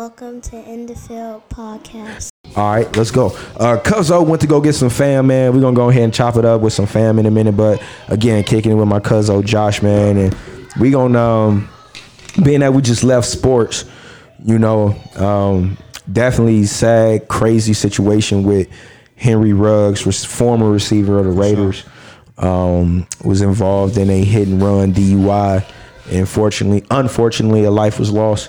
Welcome to In the Field podcast. All right, let's go. Uh, Cuzzo went to go get some fam, man. We're gonna go ahead and chop it up with some fam in a minute, but again, kicking it with my Cuzzo Josh, man, and we gonna um, being that we just left sports, you know, um, definitely sad, crazy situation with Henry Ruggs, former receiver of the Raiders, um, was involved in a hit and run DUI. And fortunately, unfortunately, a life was lost.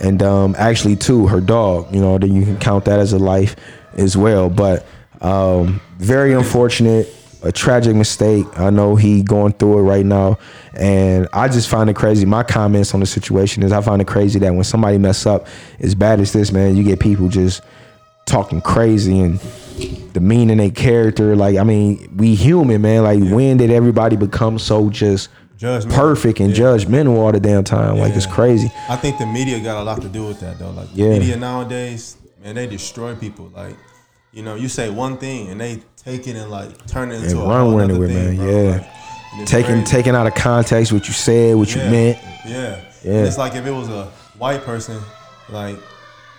And um, actually, too, her dog, you know, then you can count that as a life as well. But um, very unfortunate, a tragic mistake. I know he going through it right now, and I just find it crazy. My comments on the situation is I find it crazy that when somebody mess up as bad as this, man, you get people just talking crazy and demeaning their character. Like, I mean, we human, man. Like, when did everybody become so just Judgmental. perfect and Yeah. judgmental all the damn time? Like, it's crazy. I think the media got a lot to do with that though. Like Yeah. media nowadays, man, they destroy people. Like, you know, you say one thing and they take it and like turn it into And a run with it, other with, thing, man. bro. Yeah. Like, Taking crazy. taking out of context what you said, what you meant. Yeah. Yeah. And it's like if it was a white person, like,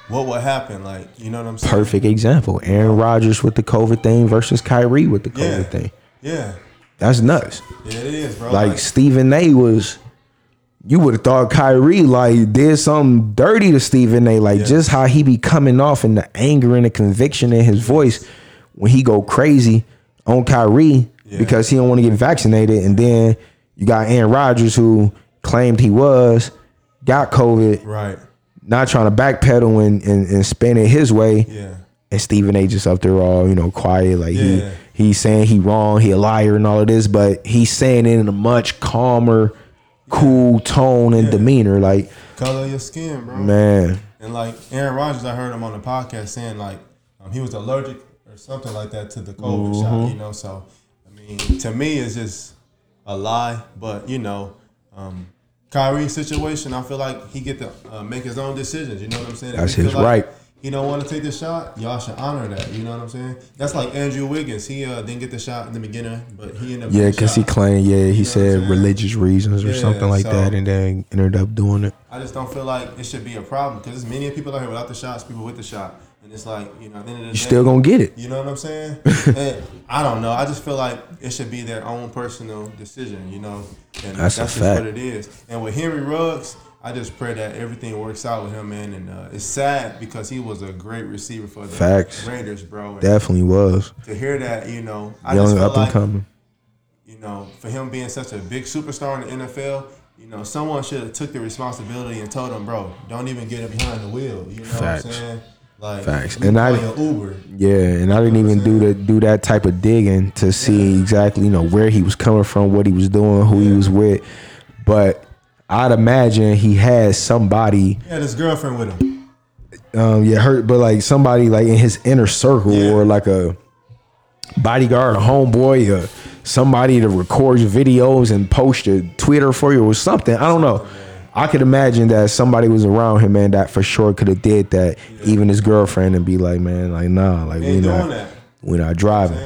what would happen? Like, you know what I'm saying? Perfect example. Aaron Rodgers with the COVID thing versus Kyrie with the COVID Yeah. thing. Yeah. That's nuts. Yeah, it is, bro. Like Stephen A was you would have thought Kyrie like did something dirty to Stephen A. Like Yeah. just how he be coming off and the anger and the conviction in his voice when he go crazy on Kyrie Yeah. because he don't want to get vaccinated. And then you got Aaron Rodgers who claimed he was, got COVID, right. not trying to backpedal and, and, and spin it his way. Yeah. And Stephen A. just up there all, you know, quiet. Like Yeah. he he's saying he wrong, he a liar and all of this, but he's saying it in a much calmer, cool tone and Yeah. demeanor. Like, Color your skin, bro. man, And like Aaron Rodgers, I heard him on the podcast saying like um, he was allergic or something like that to the COVID Mm-hmm. shot. You know, so I mean, to me, it's just a lie. But you know, um, Kyrie's situation, I feel like he get to uh, make his own decisions. You know what I'm saying? That's his like right. He don't want to take the shot. Y'all should honor that. You know what I'm saying? That's like Andrew Wiggins. He uh, didn't get the shot in the beginning, but he ended up. yeah, because he claimed, yeah, he know said religious reasons or Yeah, something like so- that, and then ended up doing it. I just don't feel like it should be a problem because there's many people out here without the shots, people with the shot, and it's like you know, at the end of the You day, still gonna get it. You know what I'm saying? I don't know. I just feel like it should be their own personal decision. You know, and That's a that's, just fact. what it is. And with Henry Ruggs, I just pray that everything works out with him, man. And uh, it's sad because he was a great receiver for the Facts. Raiders, bro. And Definitely was to hear that, you know, I young, up and like coming. you know, for him being such a big superstar in the NFL, you know, someone should have took the responsibility and told him, bro, don't even get him behind the wheel. You know Facts. what I'm saying? Like, Facts. And I- Uber. Yeah, and I didn't even do the do that type of digging to see exactly, you know, where he was coming from, what he was doing, who he was with. But I'd imagine he had somebody, He had his girlfriend with him. um, yeah, hurt, but like somebody like in his inner circle Yeah. or like a bodyguard, a homeboy, or somebody to record your videos and post your Twitter for you or something. I don't know. I could imagine that somebody was around him, man, that for sure could have did that. Even his girlfriend and be like, man, like, nah, like we not, that. we not driving.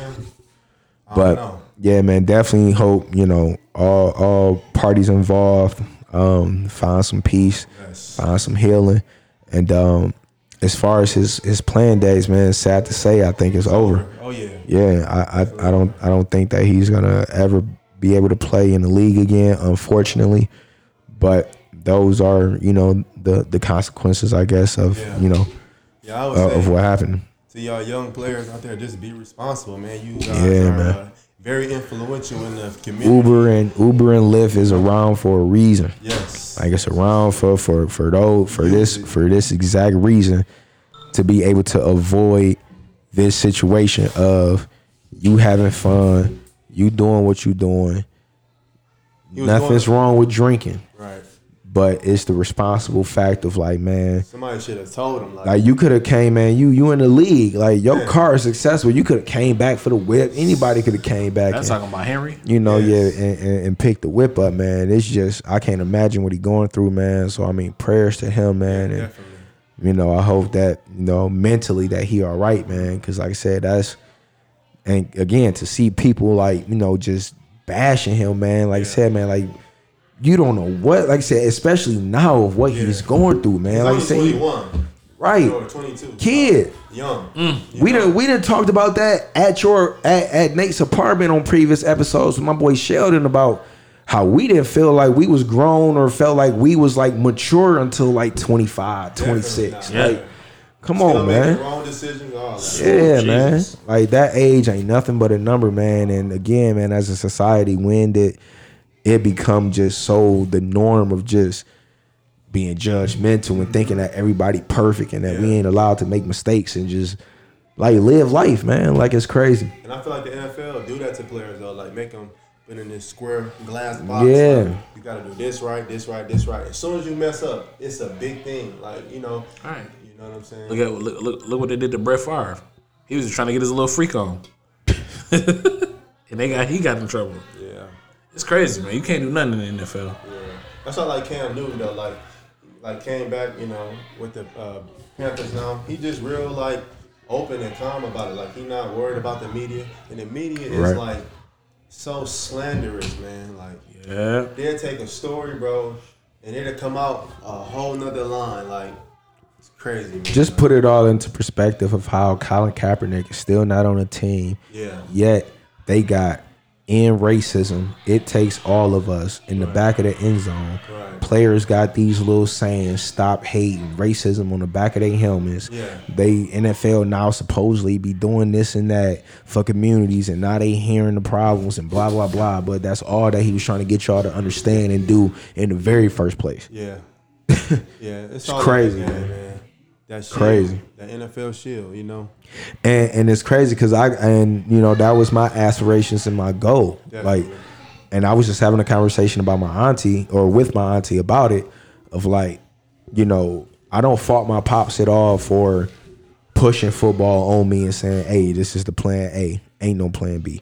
But know. yeah, man, definitely hope you know all all parties involved um, find some peace, Yes. find some healing, and um, as far as his his playing days, man, it's sad to say, I think it's over. Oh yeah. Yeah, I, I I don't I don't think that he's gonna ever be able to play in the league again, unfortunately. But those are you know the the consequences, I guess, of Yeah. you know Yeah, I uh, of what happened. to y'all young players out there, just be responsible, man. You guys Yeah, are man. Uh, very influential in the community. Uber and Uber and Lyft is around for a reason. Yes. Like it's around for for for those for this for this exact reason to be able to avoid this situation of you having fun, you doing what you doing. Nothing's wrong with drinking. But it's the responsible fact of like, man, Somebody should have told him like, like you could have came, man. You you in the league, like your Yeah. car is successful. You could have came back for the whip. Anybody could have came back. That's and- talking about Henry. you know, Yes. yeah, and, and, and pick the whip up, man. It's just I can't imagine what he going through, man. So I mean, prayers to him, man, and definitely. you know, I hope that you know mentally that he all right, man. Because like I said, that's and again to see people like you know just bashing him, man. Like I said, man, like you don't know what, like I said, especially now of what he's going through, man. He's like I only said, Right. Or 22. Kid. Young. Mm. We done we done talked about that at your at, at Nate's apartment on previous episodes with my boy Sheldon about how we didn't feel like we was grown or felt like we was like mature until like 25, 26. Definitely Like come Still on, man. wrong decisions. All that. Yeah, oh, man. Like that age ain't nothing but a number, man. And again, man, as a society, when did it become just so the norm of just being judgmental and thinking that everybody perfect and that we ain't allowed to make mistakes and just like live life, man. Like it's crazy. And I feel like the NFL do that to players though, like make them put in this square glass box. Yeah. like, you got to do this right, this right, this right. As soon as you mess up, it's a big thing. Like you know, All right. you know what I'm saying? Look at look, look look what they did to Brett Favre. He was just trying to get his little freak on, and they got he got in trouble. Yeah, It's crazy, man. You can't do nothing in the NFL. yeah. That's why like Cam Newton though. Like, like came back, you know, with the uh, Panthers now. He just real like open and calm about it. Like he not worried about the media, and the media is Right. like so slanderous, man. Like Yeah. they'll take a story, bro, and it'll come out a whole nother line. Like it's crazy, man. Just put it all into perspective of how Colin Kaepernick is still not on a team. yeah, Yet they got in racism. It takes all of us in the back of the end zone. Right. Players got these little sayings, stop hating, racism on the back of their helmets. Yeah. They NFL now supposedly be doing this and that for communities and now they hearing the problems and blah blah blah. But that's all that he was trying to get y'all to understand and do in the very first place. yeah, yeah. It's, all crazy, in that game, man. man. That shield, Crazy. That NFL shield, you know. and and it's crazy because I and you know that was my aspirations and my goal. Definitely. Like, and I was just having a conversation about my auntie or with my auntie about it, of like, you know, I don't fault my pops at all for pushing football on me and saying, "Hey, this is the plan A. Ain't no plan B."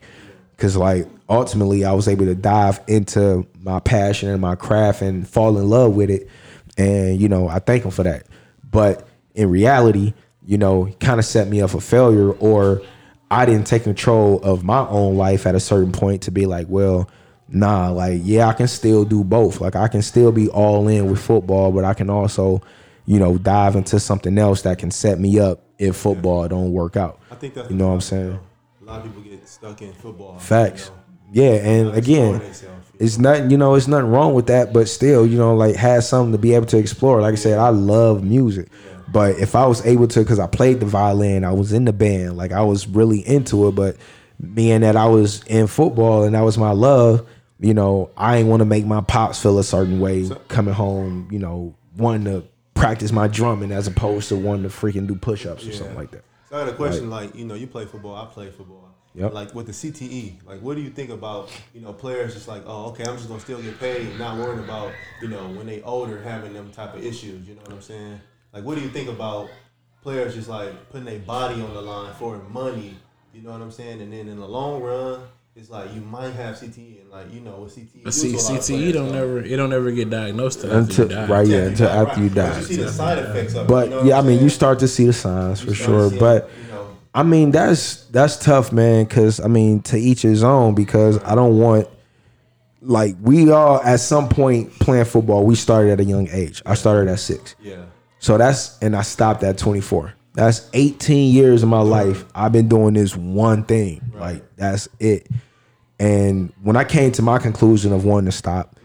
Because like ultimately, I was able to dive into my passion and my craft and fall in love with it, and you know, I thank him for that. But in reality, you know, kind of set me up for failure, or I didn't take control of my own life at a certain point to be like, well, nah, like yeah, I can still do both. Like I can still be all in with football, but I can also, you know, dive into something else that can set me up if football don't work out. I think that's you know what I'm saying. A lot of people get stuck in football. Facts. You know, Yeah, and again, exploring themselves, you it's nothing. You know, it's nothing wrong with that, but still, you know, like has something to be able to explore. Like I said, I love music, but if I was able to, because I played the violin, I was in the band, like I was really into it. But being that I was in football and that was my love, you know, I ain't want to make my pops feel a certain way coming home. You know, wanting to practice my drumming as opposed to wanting to freaking do push ups or something like that. So I got a question. Like, you know, you play football. I play football. Yep. Like with the CTE, like what do you think about you know players just like oh okay I'm just gonna still get paid, not worrying about you know when they older having them type of issues. You know what I'm saying? Like what do you think about players just like putting their body on the line for money? You know what I'm saying? And then in the long run, it's like you might have CTE and like you know what CTE. But see, to a lot of CTE players, don't so- never it don't ever get diagnosed till after Until you die. right, yeah, until got- after you die. But you see the side effects of it. But you know yeah, I mean, you start to see the signs for You start sure. seeing, But you know, I mean, that's that's tough, man. Because I mean, to each his own. Because I don't want like we all at some point playing football. We started at a young age. I started at six, yeah, so that's and I stopped at twenty four. That's eighteen years of my life. I've been doing this one thing. Like that's it. And when I came to my conclusion of wanting to stop,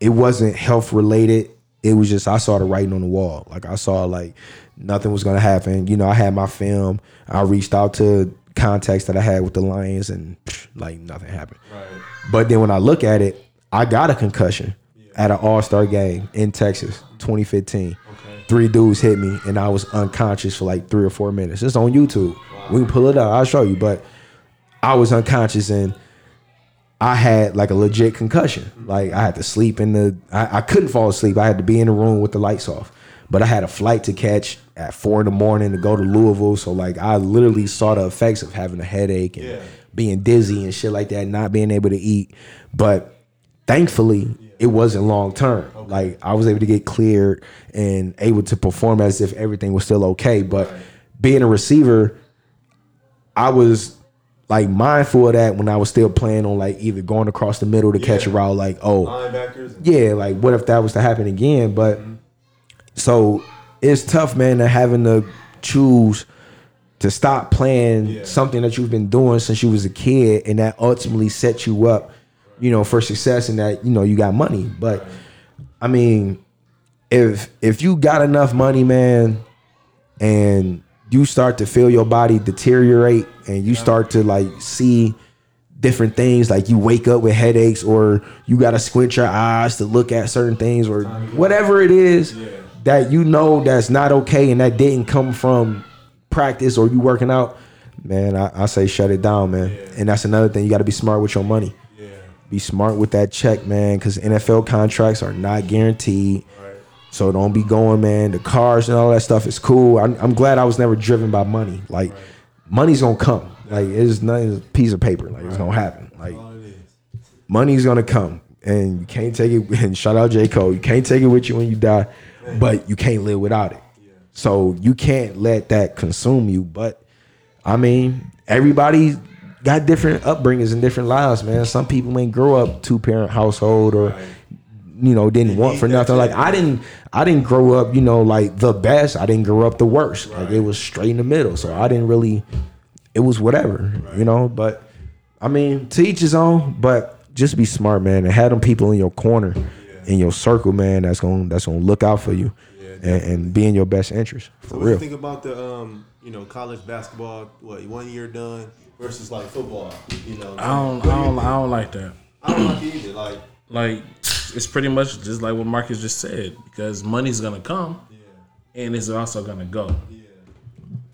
it wasn't health related. It was just I saw the writing on the wall. Like I saw like nothing was gonna happen. You know, I had my film. I reached out to contacts that I had with the Lions, and psh, like nothing happened. right. But then when I look at it, I got a concussion at an All Star game in Texas, 2015. Three dudes hit me, and I was unconscious for like three or four minutes. It's on YouTube. We can pull it up. I'll show you. But I was unconscious, and I had like a legit concussion. Like I had to sleep in the. I, I couldn't fall asleep. I had to be in the room with the lights off. But I had a flight to catch at four in the morning to go to Louisville. So like I literally saw the effects of having a headache and Yeah. being dizzy and shit like that, not being able to eat. But thankfully, it wasn't long term. Like I was able to get cleared and able to perform as if everything was still okay. But being a receiver, I was like mindful of that when I was still playing on like either going across the middle to catch a Yeah. route, like oh yeah, like what if that was to happen again? But mm-hmm. so it's tough, man, to having to choose to stop playing Yeah. something that you've been doing since you was a kid, and that ultimately set you up, you know, for success, and that you know you got money. But I mean, if if you got enough money, man, and you start to feel your body deteriorate, and you start to like see different things like you wake up with headaches or you got to squint your eyes to look at certain things or whatever it is that you know that's not okay and that didn't come from practice or you working out man i, I say shut it down man. And that's another thing. You got to be smart with your money be smart with that check man because nfl contracts are not guaranteed. So don't be going man. The cars and all that stuff is cool. I'm, I'm glad i was never driven by money. Like money's gonna come. Like it's not it's a piece of paper. Like it's gonna happen. Like All it is. money's gonna come. And you can't take it and shout out j. Cole you can't take it with you when you die but you can't live without it. So you can't let that consume you. But i mean everybody got different upbringings and different lives man. Some people ain't grow up two parent household or you know didn't want for nothing. Like i didn't i didn't grow up you know like the best. I didn't grow up the worst. Like it was straight in the middle. So i didn't really it was whatever you know? But i mean to each his own but just be smart man and have them people in your corner in your circle man that's gonna that's gonna look out for you and, and be in your best interest for So what do you real. think about the um, you know, college basketball? What one year done versus like football? You know, I don't, what do you I don't. I don't like that. I don't like it either. Like, Like it's pretty much just like what Marcus just said because money's gonna come yeah, and it's also gonna go. yeah.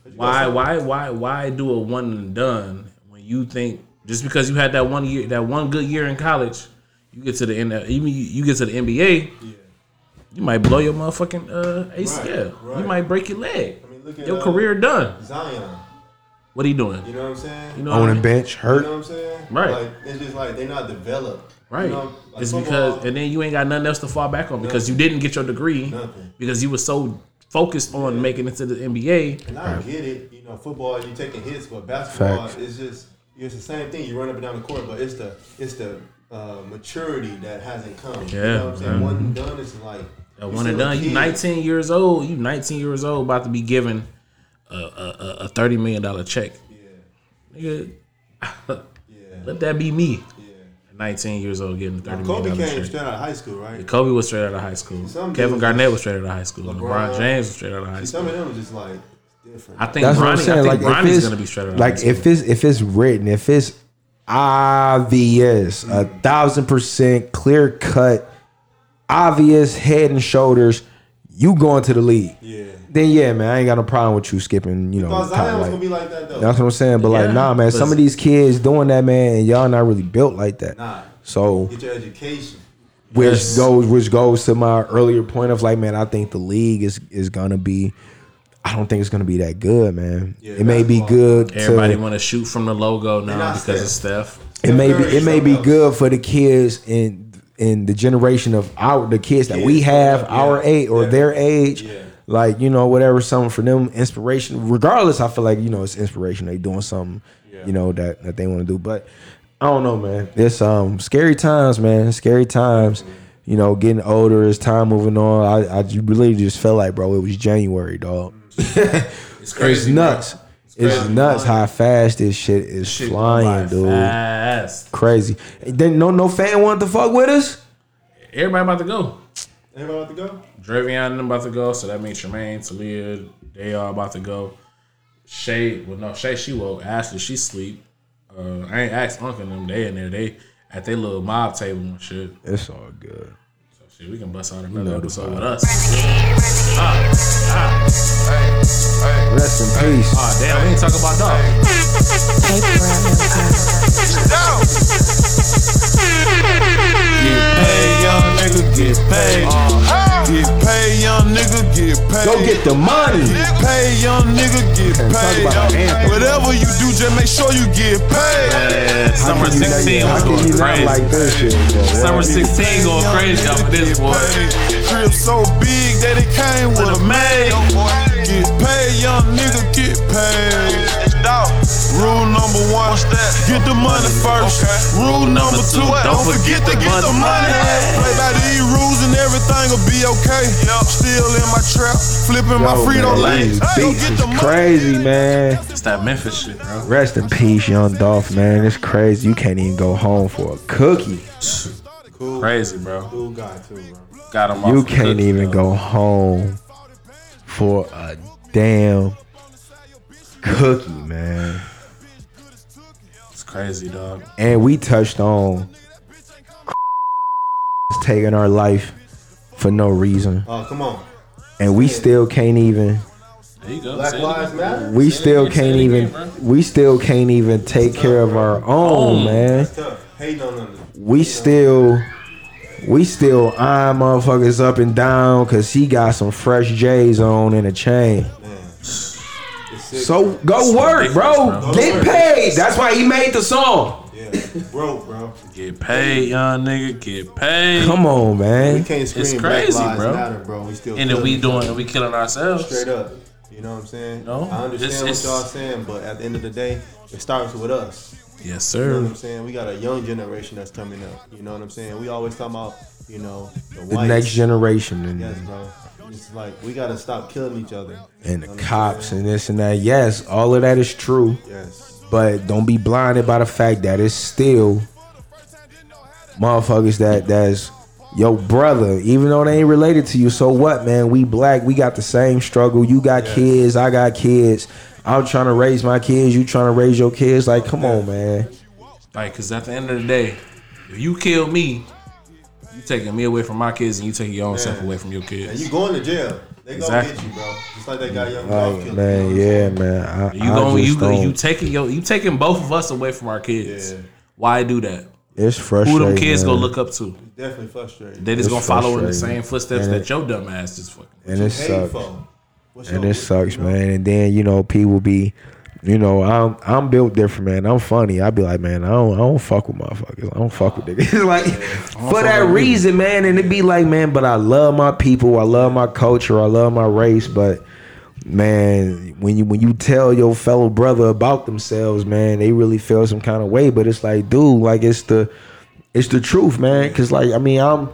'Cause you got Why, why, why, why do a one and done when you think just because you had that one year, that one good year in college, you get to the N, even you, you get to the NBA, Yeah. you might blow your motherfucking uh, ACL. Right, right. You might break your leg. I mean, look at Your uh, career done. Zion. What are you doing? You know what I'm saying? You know what I on the mean? bench hurt. You know what I'm saying? Right. Like it's just like they're not developed. Right. You know, like it's football, because and then you ain't got nothing else to fall back on because you didn't get your degree Nothing. because you were so focused on making it to the NBA. And I get it. You know, football you're taking hits, but basketball Facts. is just it's the same thing. You run up and down the court, but it's the it's the uh, maturity that hasn't come. you Yeah, know what I'm saying? man. One and done is like That one and done. You kid. 19 years old. You 19 years old, about to be given a, a, a- a 30 million dollar check. Yeah, Nigga, yeah, let that be me. yeah. 19 years old getting a 30 million Kobe dollar came check. straight out of high school, right? Kobe was straight out of high school. Some Kevin Garnett was straight out of high school. LeBron, LeBron. James was straight out of high school. Some of them just like different. I think That's Bronny, what I'm saying. I Like think if Bronny's it's gonna be straight out of like high if it's if it's written, if it's obvious, a mm. thousand percent clear cut, obvious head and shoulders, you going to the league. yeah. Then yeah, man, I ain't got no problem with you skipping. You know, Thought top, Zion was like- gonna be like that though. that's what I'm saying. But like, nah, man, some of these kids doing that, man, and y'all not really built like that. Nah. So Get your education. which goes which goes to my earlier point of like, man, I think the league is is gonna be. I don't think it's gonna be that good, man. Yeah, it may be basketball. good. to- Everybody want to shoot from the logo now not because of Steph. it may be it may be good for the kids in in the generation of our the kids that we have yeah, our age or yeah. their age Yeah. Like you know whatever something for them inspiration. Regardless i feel like you know it's inspiration. They doing something Yeah. you know that that they want to do. But i don't know man. It's um scary times man. Scary times. You know getting older is time moving on. I i really just felt like bro it was january dog. It's it's nuts. it's, crazy. nuts how fast this shit is Shit flying dude. Fast. crazy. Then no no fan wanted to fuck with us. Everybody about to go. Everybody about to go? Dravion and them about to go, so that means Tremaine, Talia, they all about to go. Shay, well no, Shay she woke. Ashley she sleep. Uh, I ain't asked Uncle and them. They in there. They at their little mob table and shit. It's all good. So shit, we can bust out another know the episode vibe. with us. Ah, ah, Rest in peace. ah, damn, we ain't talk about dog. Paper out here. Get paid, young nigga, get paid. Get paid, young nigga, get paid. Go get the money. Get paid, young nigga, get paid. about an anthem. Whatever you do, just make sure you get paid. Yeah, summer can you not- 16 was going crazy. like this shit, bro? Summer 16 going crazy off of this boy. Crib so big that it came with a maid. Get paid, young nigga, get paid. Rule number one, get the money money first. Rule number two, don't forget to get the money. Play by these rules and everything will be okay. Still in my trap, flipping my Yo, Frito man, lanes. these Go beats get is the crazy, man. It's that Memphis shit, bro. Rest in peace, young Dolph, man. It's crazy. You can't even go home for a cookie. Cool, Crazy, bro. cool guy too, bro. Got him off You can't cookie, even though. go home for a damn cookie, man. It's crazy, dog. And we touched on taking our life for no reason. Oh, come on. And we still can't even There you go. Black Lives. Matter. we still can't even we still can't even take care of our own, man. That's tough. Hating on we still we still eyeing motherfuckers up and down because he got some fresh J's on and a chain. Man. It's sick. So go work, bro. bro. Get paid. That's why he made the song. yeah, broke, bro. Get paid, young nigga. Get paid. Come on, man. We man. can't scream It's Black crazy, Lives bro. Matter, bro. We still And then we killing doing, we killing ourselves. straight up. You know what I'm saying? No, I understand it's- what it's- y'all saying, but at the end of the day, it starts with us. Yes, sir. You know what. I'm saying? We got a young generation that's coming up. You know what I'm saying? We always talk about, you know, the, The next generation and, Yes, bro. It's like we gotta stop killing each other. and the You know what I'm cops and this and that. Yes, all of that is true. Yes. But don't be blinded by the fact that it's still motherfuckers that that's your brother, even though they ain't related to you. So what, man? We black, we got the same struggle. You got kids, I got kids. I'm trying to raise my kids, you trying to raise your kids. Like, come on, man. Like, cause at the end of the day, if you kill me, you taking me away from my kids, and you taking your own self away from your kids. And you going to jail. They Exactly. gonna get you, bro. Just like that guy, young dog Like, killed. man, yeah, man. I, You going, you just go, don't- you taking your, you taking both of us away from our kids. Yeah. Why do that? It's frustrating. Who them kids man. gonna look up to? Definitely frustrated. They just It's gonna follow in the same footsteps And that it- your dumb ass just fucking. and You it sucks. for. What's and it sucks, you know? man. And then you know people be, you know, I'm I'm built different, man. I'm funny. I'd be like, man, I don't I don't fuck with motherfuckers. I don't fuck with niggas. like for that reason, man. And it'd be like, man, but I love my people. I love my culture. I love my race. But man, when you when you tell your fellow brother about themselves, man, they really feel some kind of way. But it's like, dude, like it's the it's the truth, man. Cause like I mean, I'm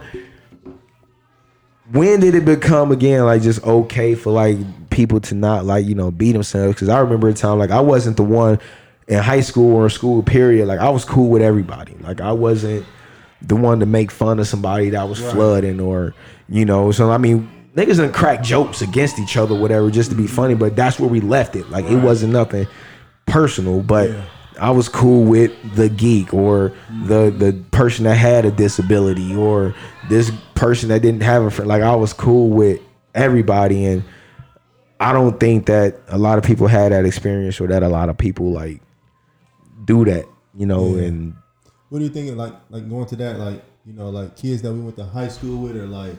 when did it become again like just okay for like people to not like you know beat themselves. Because i remember a time like i wasn't the one in high school or school period. Like i was cool with everybody. Like i wasn't the one to make fun of somebody that was flooding or you know so i mean niggas didn't crack jokes against each other whatever just to be mm-hmm. funny but that's where we left it. Like it wasn't nothing personal but i was cool with the geek or the mm-hmm. the person that had a disability or this person that didn't have a friend like i was cool with everybody and i don't think that a lot of people had that experience or that a lot of people like do that you know Yeah. and What do you think? of, Like, like going to that, like you know, like kids that we went to high school with, or like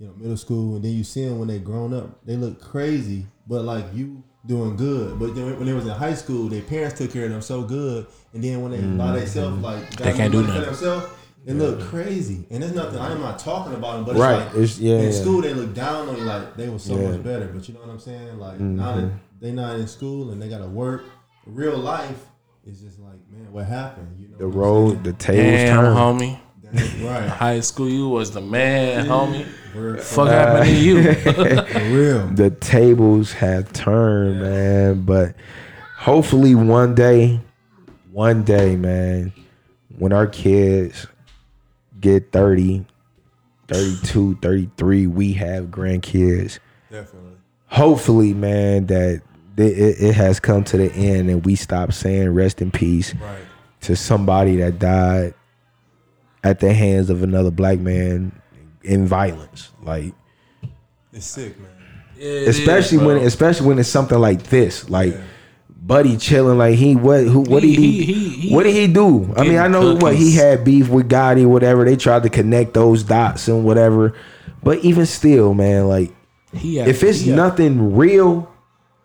you know, middle school, and then you see them when they grown up, they look crazy, but like you doing good. But then when they was in high school, their parents took care of them so good, and then when they mm-hmm. by themselves, like They can't do nothing. themselves, they look crazy. And there's nothing. I'm not talking about them, but Right. it's like It's- yeah, in yeah. school they look down on you like they were so Yeah. much better. But you know what I'm saying? Like mm-hmm. now that they not in school and they gotta work, real life is just like man, what happened? You know the road the tables Damn, turn homie. saying? right. High school, you was the man, homie. For, Fuck happened to you? for real. the tables have turned, man. But hopefully one day, one day, man, when our kids get 30, 32, 33, we have grandkids. Definitely. Hopefully, man, that th- it, it has come to the end and we stop saying rest in peace Right. to somebody that died at the hands of another black man in violence. Like It's sick, man. especially when especially when it's something like this like buddy chilling like he what who what He- did he, he- he- he what did he do? I mean i know what he had beef with gotti whatever. They tried to connect those dots and whatever. But even still man like he had, if it's he had- nothing real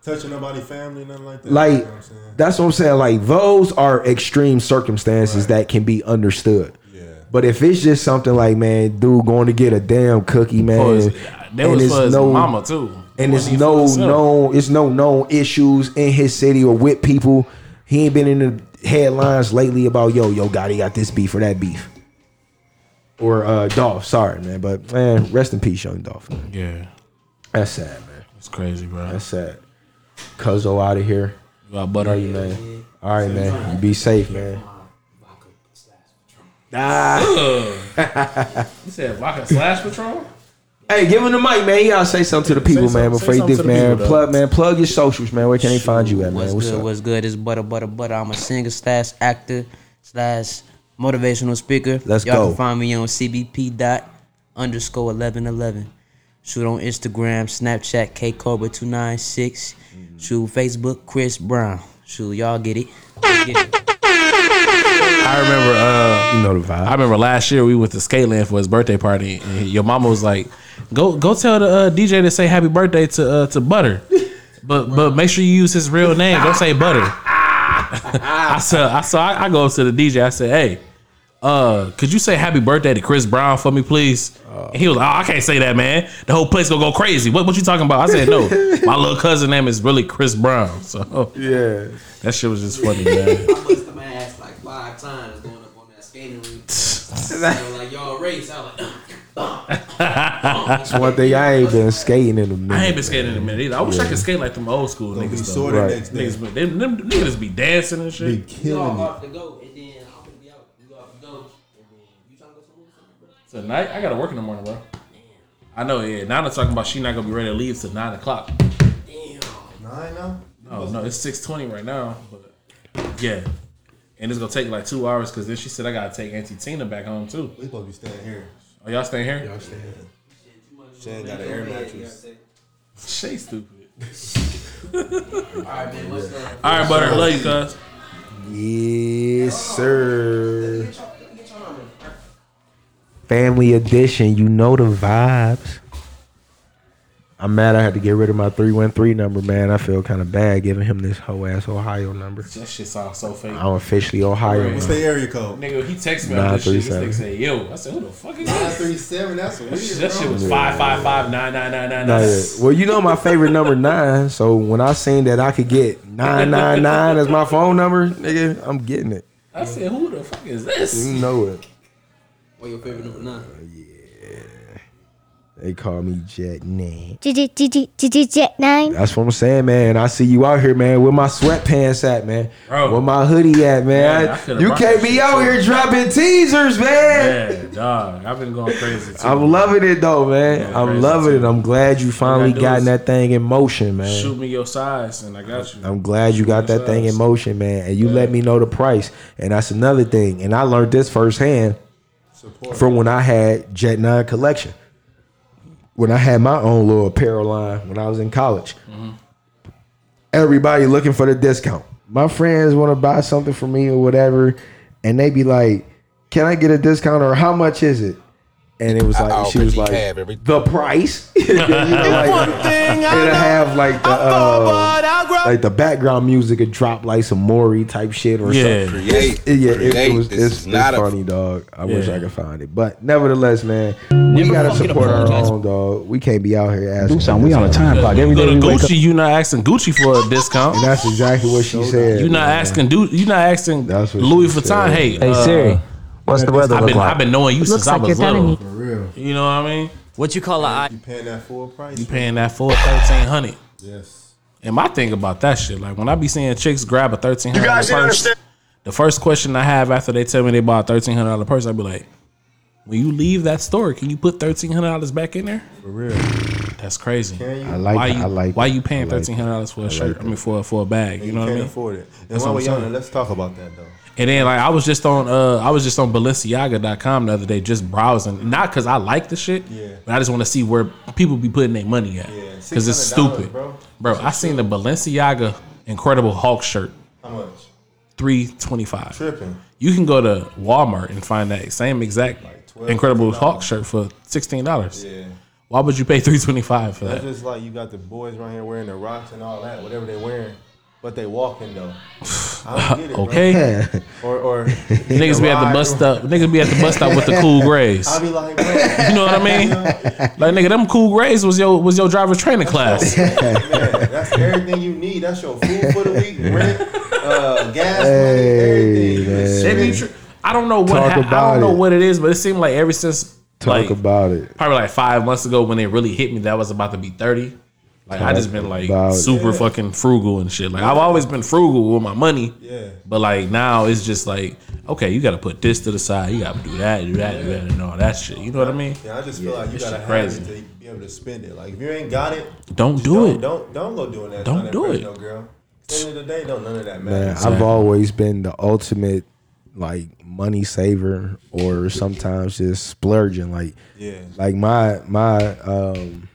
Touching nobody family, nothing like that. like you know what that's what i'm saying. Like those are extreme circumstances that can be understood. Yeah. but if it's just something like man dude going to get a damn cookie man for that and was it's for his no- mama too. And Wasn't it's he no known it's no known issues in his city or with people. He ain't been in the headlines lately about yo, yo, Gotti got this beef or that beef. Or uh Dolph, sorry, man. But man, rest in peace, young Dolph. Man. Yeah, That's sad, man. it's crazy, bro. That's sad. Cuzzo out of here. You got butter, Love you, man. All right, man. You be safe, man. Ah. You said vodka slash Patron? Hey, give him the mic, man. You gotta say something to the people, Say man. something- Before say you dip, something to the man. people, plug, man. Plug your socials, man. Where can they find you at, man? What's, What's good? up? What's good? It's butter, butter, butter. I'm a singer slash actor slash motivational speaker. Let's Y'all go. can find me on CBP dot underscore eleven eleven. Shoot on Instagram, Snapchat, K Cobra two nine six. Mm-hmm. Shoot Facebook, Chris Brown. Shoot, y'all get it. Get it. I remember. uh You know the vibe. I remember last year we went to Skateland for his birthday party, and your mama was like, "Go, go tell the uh, DJ to say happy birthday to uh, to Butter, but but make sure you use his real name. Don't say Butter." I said, I saw, I, I go up to the DJ. I said, "Hey, uh, could you say happy birthday to Chris Brown for me, please?" And he was like, "Oh, I can't say that, man. The whole place gonna go crazy. What what you talking about?" I said, "No, my little cousin name is really Chris Brown." So yeah. that shit was just funny, man. I busted my ass like five times going up on that skating rink. like y'all race. I was like, That's one thing I ain't been skating in a minute. I ain't been skating in a minute either. I wish I could skate like them old school Gonna niggas. though. sorted Right. next day. Niggas, but them, them niggas be dancing and Be shit. killing it. to go, and then I'm gonna be out. You got to go, and then you trying to go somewhere? bro? Tonight, I gotta work in the morning, bro. I know, yeah. Now they're talking about she not gonna be ready to leave till nine o'clock. Damn. Nine now? Oh no, it's six twenty right now, but yeah. And it's gonna take like two hours because then she said I gotta take Auntie Tina back home too. We supposed to be staying here. Oh, y'all staying here? Y'all staying here. Shane got an air mattress. Shay stupid. Alright, man, what's up? All right, butter. Love you, cuz. Yes, sir. Family edition. You know the vibes. I'm mad I had to get rid of my 313 number, man. I feel kind of bad giving him this whole ass Ohio number. That shit sounds so fake. I'm officially Ohio. What's the area code? Nigga, he texted me on this shit. This nigga said, "Yo," I said, "Who the fuck is this?" 937, that's weird. That shit, that shit bro. was five five five nine nine nine nine Not nine. yet. Well, you know my favorite number nine. So when I seen that I could get 999 as my phone number, nigga, I'm getting it. I said, "Who the fuck is this?" You know it. What your favorite number nine? Uh, They call me Jet Nine. Jet 9. That's what I'm saying, man. I see you out here, man. Where my sweatpants at, man? Bro. Where my hoodie at, man? Man, you brought can't be out here dropping teasers, man. Yeah, dog. I've been going crazy too. I'm loving it though, man. I'm loving too. it. I'm glad you finally do gotten that thing in motion, man. Shoot me your size, and I got you. I'm glad you got that thing in motion, man. And you let me know the price. And that's another thing. And I learned this firsthand from when I had Jet 9 collection. When I had my own little apparel line when I was in college. Everybody looking for the discount. My friends want to buy something for me or whatever, and they be like, "Can I get a discount or how much is it?" And it was like she was like, "The price." you know, like, it'll have like the uh, like the background music would drop like some Maury type shit or Yeah. something. Create. Yeah, it, it was This it's, is it's not a- funny, dog. I wish I could find it, but nevertheless, man, we gotta support our own, dog. We can't be out here asking. Do something. We on a time clock. Every You go day to we. Gucci, you not asking Gucci for a discount. And that's exactly what she said. You not man. asking, dude. You not asking That's what Louis Vuitton. said. Hey, Hey uh, Siri, what's the weather I've look been like? I've been knowing you Looks since I was you're little. For real. You know what I mean? What you call a I? You paying that full price? You paying that full thirteen hundred. Yes. And my thing about that shit, like when I be seeing chicks grab a thirteen hundred dollar purse, the first question I have after they tell me they bought a thirteen hundred dollar purse, I be like, when you leave that store, can you put thirteen hundred dollars back in there? For real. That's crazy. Can you? I like. why it. you I like. why it. you I paying like thirteen hundred dollars for a shirt? I mean for for a bag. You You know what I can't mean? afford it. And That's while what we're I'm it, saying. let's talk about that though. And then like I was just on uh I was just on Balenciaga.com the other day just browsing. Not because I like the shit, Yeah. but I just want to see where people be putting their money at. Yeah, Because it's stupid. bro. Bro, I seen the Balenciaga Incredible Hulk shirt, How much? three twenty five. Tripping. You can go to Walmart and find that same exact Like 12, Incredible $15. Hulk shirt for sixteen dollars. Yeah. Why would you pay three twenty five for That's that? just like you got the boys right here wearing the rocks and all that, whatever they're wearing. But they walking though. I don't get it, bro. Okay, Or or niggas be at the bus stop. Niggas be at the bus stop with the cool grays. I'll be like, bro, You know what I mean? Like nigga, them cool grays was your was your driver's training class. man, that's everything you need. That's your food for the week, rent, uh, gas money, Hey, everything. man. They be tr- I don't know what Talk ha- I don't know it. what it is, but it seemed like ever since Talk like about it. probably like five months ago when it really hit me that I was about to be thirty. Like I just been like about it. super fucking frugal and shit. Like I've always been frugal with my money. Yeah. But like now it's just like, okay, you gotta put this to the side. You gotta do that, do that, do that, and all that shit. You know what I mean? Yeah, I just feel like you gotta shit have crazy. it to be able to spend it. Like if you ain't got it, Don't do don't, it. Don't don't go doing that. Don't do it. No girl. At the end of the day, don't none of that matter. Man, matter. I've always been the ultimate like money saver or sometimes just splurging. Like Yeah. like my my um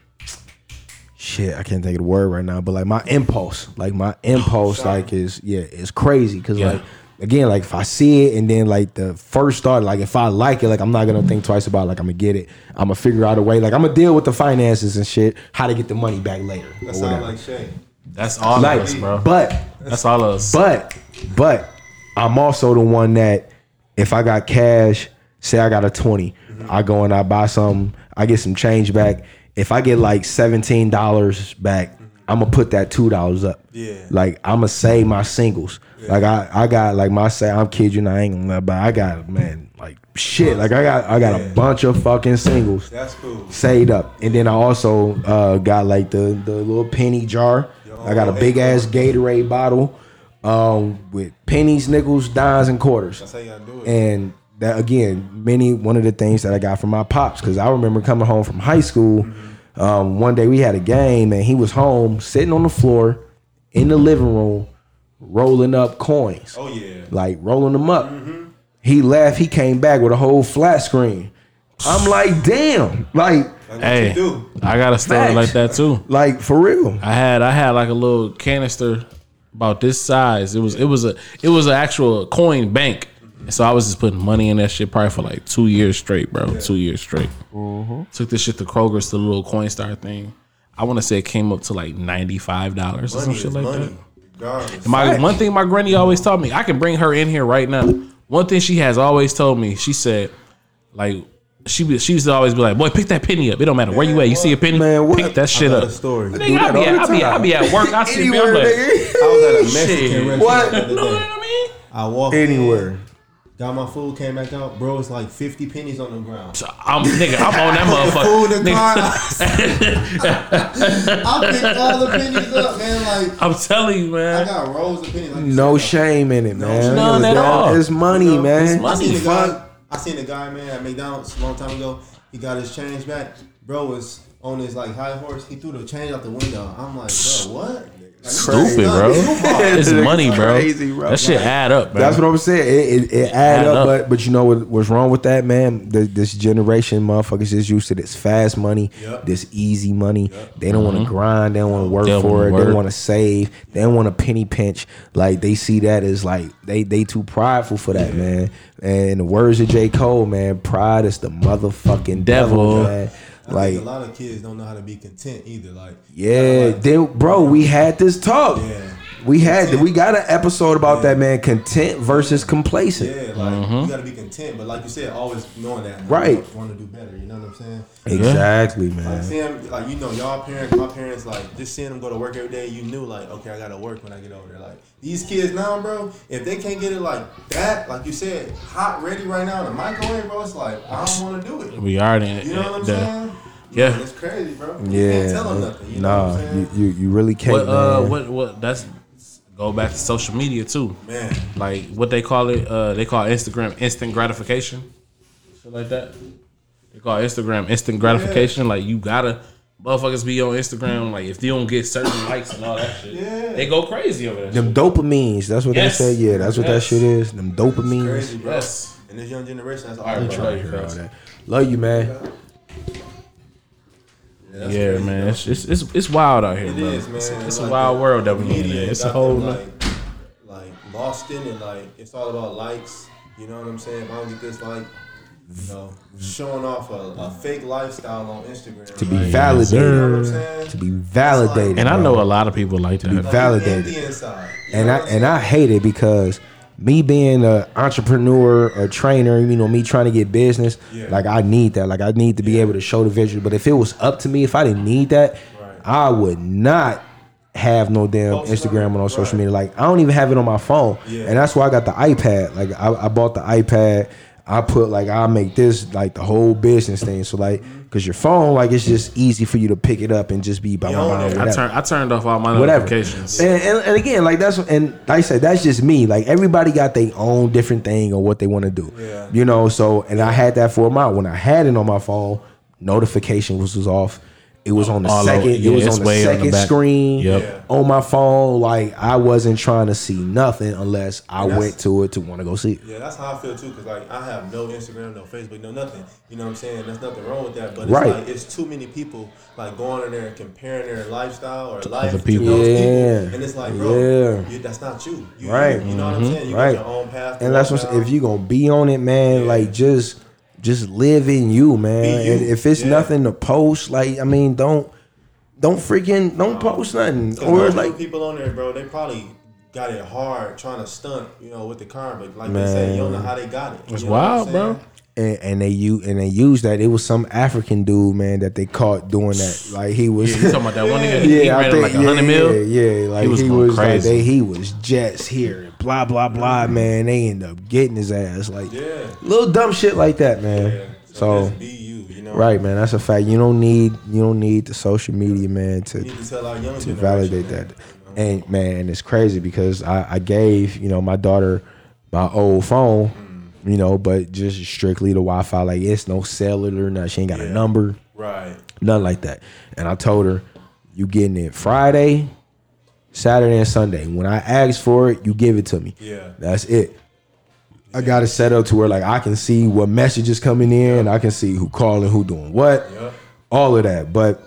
shit, I can't think of the word right now, but like my impulse, like my impulse like is yeah, it's crazy cuz Yeah. like again like if I see it and then like the first thought like if I like it like I'm not going to think twice about it, like I'm going to get it. I'm going to figure out a way like I'm going to deal with the finances and shit, how to get the money back later. or That sound whatever. like Shay. That's all Like, of us, bro. but That's all of us. but but I'm also the one that if I got cash, say I got a 20, I go and I buy some, I get some change back. If I get like $17 back, I'm gonna put that two dollars up. Yeah. Like I'm gonna save my singles. Like I, I got like my say I'm kidding you, not, I ain't gonna lie, but I got man like shit. Like I got I got a bunch of fucking singles That's cool. saved up. And then I also uh, got like the the little penny jar. I got a big ass Gatorade bottle um, with pennies, nickels, dimes, and quarters. That's how you gotta do it. And that again, many one of the things that I got from my pops because I remember coming home from high school. Um, one day we had a game and he was home sitting on the floor in the living room rolling up coins oh yeah. like rolling them up. He left. He came back with a whole flat screen. I'm like, damn, like, Like hey. I got a story Facts. like that too. like for real. I had I had like a little canister about this size. It was it was a it was an actual coin bank. And so I was just putting money in that shit probably for like two years straight, bro. Two years straight. Mm-hmm. Took this shit to Kroger's to the little Coinstar thing. I want to say it came up to like ninety five dollars or some shit like money. that. Regardless. My one thing my granny always taught me, I can bring her in here right now. One thing she has always told me, she said, like she be, she used to always be like, "Boy, pick that penny up. It don't matter where you at. You see a penny, Man, what? pick that shit got up." a story. Nigga, I that be, at, the I, be, I time. be at work. I see me. Anywhere, I'm like. I was at a Mexican Shit. restaurant What? the you know what I mean? I walked Anywhere. in, got my food, came back out, bro. It's like fifty pennies on the ground. So I'm nigga. I'm on that Food in motherfucker. the Nigga, car. I picked all the pennies up, man. Like I'm telling you, man. I got rolls of pennies. Like No said, shame in it, man. None at all. It's money, You know, man. I money. seen a Fuck. guy. I seen a guy, man, at McDonald's a long time ago. He got his change back. Bro was on his like high horse. He threw the change out the window. I'm like, bro, what? Like, Stupid, bro. It's money, bro. Crazy, bro. That shit add up, man. That's what I'm saying. It, it, it add Add up, up. but but you know what, what's wrong with that, man? The, this generation, motherfuckers, is used to this fast money, Yep. this easy money. They don't want to grind. They don't want to work Mm-hmm. They don't for wanna it. They want to save. They don't want to penny pinch. Like they see that as like they they too prideful for that, man. And in the words of J Cole, man, pride is the motherfucking devil, Devil. man. I Like think a lot of kids don't know how to be content either. Like yeah, like, then bro, we had this talk. Yeah. We had we got an episode about that man, content versus complacent. Yeah, like you gotta be content, but like you said, always knowing that. like, Right. Want to do better. You know what I'm saying? Exactly, Like man. seeing, like you know, y'all parents, my parents, like just seeing them go to work every day. You knew, like, okay, I gotta work when I get older. Like these kids now, bro, if they can't get it like that, like you said, hot, ready right now in the microwave, bro, it's like I don't want to do it. we are already. You know what I'm the- saying? Yeah. Man, it's crazy, bro. You Yeah, can't tell them nothing. You know nah, what I'm you, you you really can't. What uh what what that's go back to social media too. Man, Like what they call it, uh they call Instagram instant gratification. Shit like that. They call Instagram instant gratification. Like you gotta motherfuckers be on Instagram. Like if you don't get certain likes and all that shit, Yeah. they go crazy over that. Them shit. dopamines. That's what Yes. they say. Yeah, that's what that shit is. Them dopamines. crazy. Yes. And this young generation, that's all Alright, they bro. try. Hear all that. Love you, man. That's Yeah, crazy, man, it's, it's it's it's wild out here, It bro. is, man. It's, a- it's Like a wild the- world that we in. media It's a whole. them, like, like lost in it. Like it's all about likes. You know what I'm saying? If I don't get this like, you know, showing off a, a fake lifestyle on Instagram. to be right? validated. You know what I'm saying? To be validated. And I bro. know a lot of people like that. be Like, validated. empty inside. And I and I hate it because me being an entrepreneur, a trainer, you know, me trying to get business, Yeah. like I need that. Like I need to be able to show the vision. But if it was up to me, if I didn't need that, Right. I would not have no damn Post Instagram on- or no social right. media. Like I don't even have it on my phone. Yeah. And that's why I got the iPad. Like I, I bought the iPad. I put like I make this like the whole business thing. So like, cause your phone like it's just easy for you to pick it up and just be by blah own I turned I turned off all my whatever. notifications. And, and, and again, like that's and like I said, that's just me. Like everybody got their own different thing or what they want to do. Yeah. You know, so and I had that for a while. When I had it on my phone, notification was, was off. It was on the All second. over- yeah, it was it's on the way on the second back. screen Yep. On my phone. Like I wasn't trying to see nothing unless I went to it to want to go see it. Yeah, that's how I feel too. Cause like I have no Instagram, no Facebook, no nothing. You know what I'm saying? There's nothing wrong with that. But it's Right. like it's too many people like going in there and comparing their lifestyle or life other people. to those Yeah. people, and it's like, bro, Yeah. you, that's not you. you Right. You, you know what I'm mm-hmm. saying? You Right. got your own path. And that's what if you gonna be on it, man. Yeah. Like just just live in you, man. You. And if it's Yeah. nothing to post, like I mean, don't don't freaking don't post nothing. Or like people on there, bro, they probably got it hard trying to stunt, you know, with the car. But like they say, you don't know how they got it. It's You know wild, bro. and, and they u and they used that. It was some African dude, man, that they caught doing that. Like he was. Yeah, you talking about that one nigga? he Yeah, I think like a yeah, hundred mil. yeah, yeah. Like He was he going was, like crazy. they, he was jets here, blah blah blah. Mm-hmm. Man, they end up getting his ass like Yeah. little dumb shit like that, man. Yeah. So, just be you, you know. right, man, that's a fact. You don't need you don't need the social media, man, to to tell our young to validate man, that. And man, it's crazy because I, I gave you know my daughter my old phone, Mm. you know, but just strictly the Wi-Fi. Like it's no cellular, nothing. She ain't got a number, Right. nothing like that. And I told her, you getting it Friday, Saturday, and Sunday. When I ask for it, you give it to me. Yeah. That's it. I got it set up to where like I can see what messages coming in, I can see who calling, who doing what, Yep. all of that. But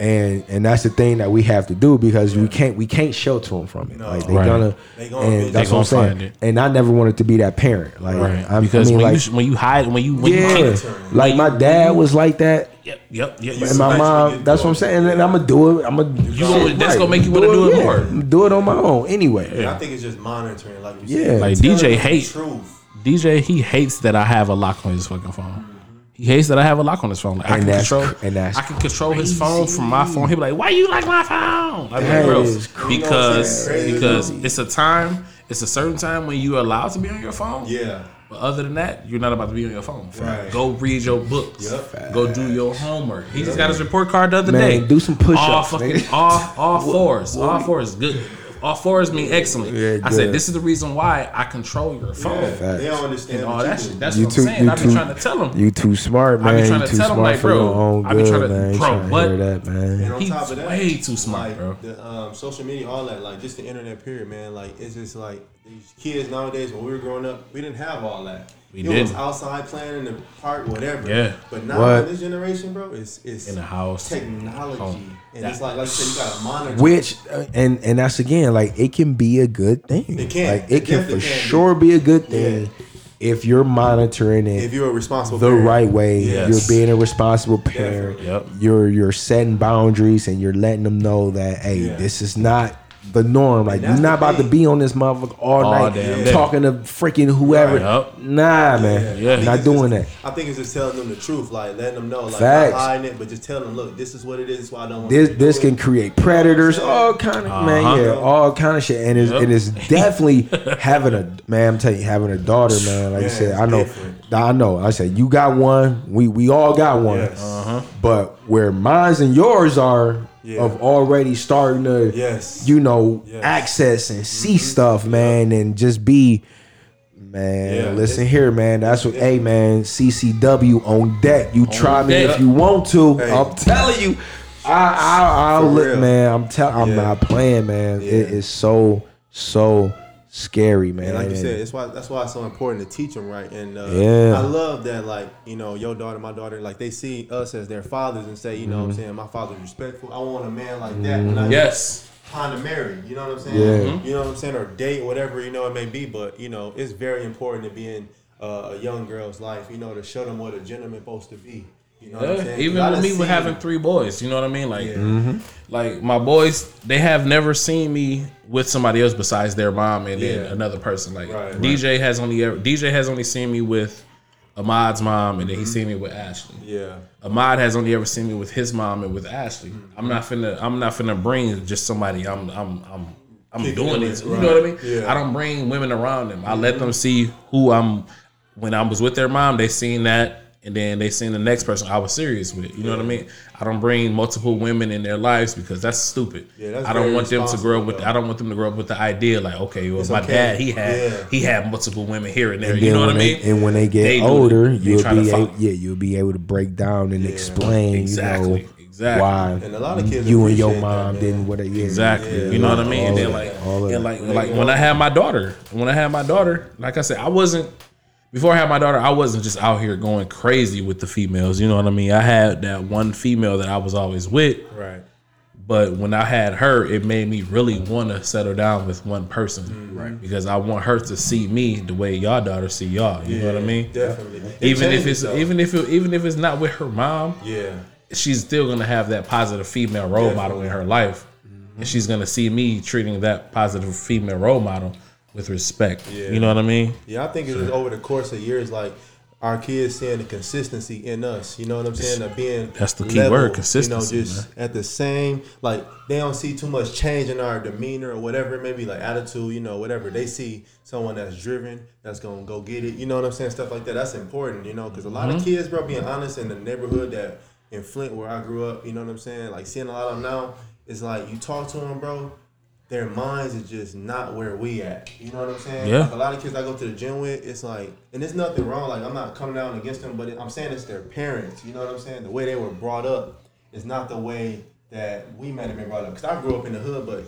and and that's the thing that we have to do because we can't we can't shelter them from it. No. Like they Right. gonna, They gonna and that's They what I'm gonna saying. it. And I never wanted to be that parent. Like Right. I'm, because I mean, when like you when you hide when you when yeah, you keep, like my dad was like that. yep yep yep. And my mom, that's to what I'm saying. And I'm gonna do it. I'm gonna. You gonna- that's gonna make you wanna do it more. Do it on my own anyway. And I think it's just monitoring, like you Yeah. said. Like, Telling DJ them the hate- truth. DJ he hates that I have a lock on his fucking phone. He hates that I have a lock on his phone. Like, I can that's control, and that's I can control his phone from my phone. He be like, "Why you like my phone?" I'm That like, bro, because Crazy. because it's a time, it's a certain time when you're allowed to be on your phone. Yeah. But other than that, you're not about to be on your phone. Right. Go read your books. Yep. Go do your homework. He just got his report card the other Man, day. do some push-ups, All fucking nigga. all all fours. All fours good. All fours mean excellent. Yeah, I said this is the reason why I control your phone. They don't understand And all that shit. That's You what too- I'm saying. you I've too- been trying to tell him. You too smart, man. I man. be You trying to too tell 'em, smart like, for bro, your own I be good, trying to- man. You bro, trying to what- hear that, man. And on He's top of that, way too smart, like, bro. The um, social media, all that, like just the internet period, man. Like it's just like these kids nowadays. When we were growing up, we didn't have all that. We it was didn't. outside playing in the park, whatever. Yeah. But now What? in this generation, bro, it's it's In the house. technology, Oh, and that- it's like like you said, you gotta monitor. Which uh, and and that's again like it can be a good thing. It can. Like It it can for can be. sure be a good thing if you're monitoring it if you're a responsible, the parent. right way. Yes. You're being a responsible parent. Definitely. Yep. You're you're setting boundaries and you're letting them know that hey, Yeah. this is not the norm. Like you're not the about to be on this motherfucker all, All night damn day. talking to freaking whoever. Right. Yup. Nah, man. Yeah. Not doing just- that. I think it's just telling them the truth, like letting them know, like Facts. not hiding it, but just telling them, look, this is what it is. This why I don't This to this do can it. create predators, You know what I'm all kind of man, Uh-huh. yeah, all kind of shit, and it's Yep. it is definitely having a man. I'm telling you, having a daughter, man. Like I said, I know, different. I know. I said you got one. We we all got one. Yes. Uh-huh. But where mines and yours are Yeah. of already starting to, Yes. you know, Yes. access and see stuff, man, and just be. Man, Yeah, listen here, man. That's what, hey, man. CCW on deck. You try me if you want to. Hey. I'm telling you, I, I, I'll look, man. I'm telling, I'm Yeah. not playing, man. It Yeah. is so, so scary, man. And like you said, it's why that's why it's so important to teach them right. And uh, Yeah. I love that, like you know, your daughter, my daughter, like they see us as their fathers and say, you know, what Mm-hmm. I'm saying my father's respectful. I want a man like that when I Yes. kind of marry. You know what I'm saying? Yeah. You know what I'm saying, or date, whatever you know it may be. But you know, it's very important to be in uh, a young girl's life. You know, to show them what a gentleman supposed to be. You know Yeah, even with me with having three boys, you know what I mean? Like, Yeah. Mm-hmm. like my boys, they have never seen me with somebody else besides their mom and then another person. Like Right, DJ has only ever DJ has only seen me with Ahmad's mom, and then he's mm-hmm. seen me with Ashley. Yeah. Ahmad has only ever seen me with his mom and with Ashley. Mm-hmm. I'm not finna I'm not finna bring just somebody I'm I'm I'm I'm Kicking doing this. in, You know what I mean? Yeah. I don't bring women around them. I let them see who I'm when I was with their mom, they seen that and then they seen the next person I was serious with. You know what I mean? I don't bring multiple women in their lives because that's stupid. Yeah, that's I don't want them to grow up with though. I don't want them to grow up with the idea like, okay, well It's my okay. dad he had Yeah. he had multiple women here and there. And you then know what I when mean? They, and when they get They older. They you'll be follow. able, yeah, you'll be able to break down and explain, Exactly. you know, Exactly. why And a lot of kids you and your appreciate that, mom didn't what it is. Exactly. Yeah, you know what I mean? And then like, that, all of and that. like, like when I had my daughter, when I had my daughter, like I said, I wasn't. Before I had my daughter, I wasn't just out here going crazy with the females. You know what I mean? I had that one female that I was always with, Right. but when I had her, it made me really want to settle down with one person, mm, right? Because I want her to see me the way y'all daughter see y'all. You know what I mean? Definitely. It Even if it's though. even if it, even if it's not with her mom, Yeah. she's still gonna have that positive female role model in her life, mm-hmm. and she's gonna see me treating that positive female role model with respect. Yeah. You know what I mean? Yeah, I think it's over the course of years, like our kids seeing the consistency in us. You know what I'm saying? Of being That's the key word, consistency, You know, just at the same, like they don't see too much change in our demeanor or whatever it may be, like attitude. You know, whatever they see someone that's driven, that's gonna go get it. You know what I'm saying? Stuff like that. That's important. You know, because a lot Mm-hmm. of kids, bro, being honest, in the neighborhood that in Flint where I grew up, you know what I'm saying? Like seeing a lot of them now, it's like you talk to them, bro. Their minds is just not where we at. You know what I'm saying? Yeah. Like a lot of kids I go to the gym with, it's like, and there's nothing wrong. Like I'm not coming down against them, but I'm saying it's their parents. You know what I'm saying? The way they were brought up is not the way that we might have been brought up. Cause I grew up in the hood, but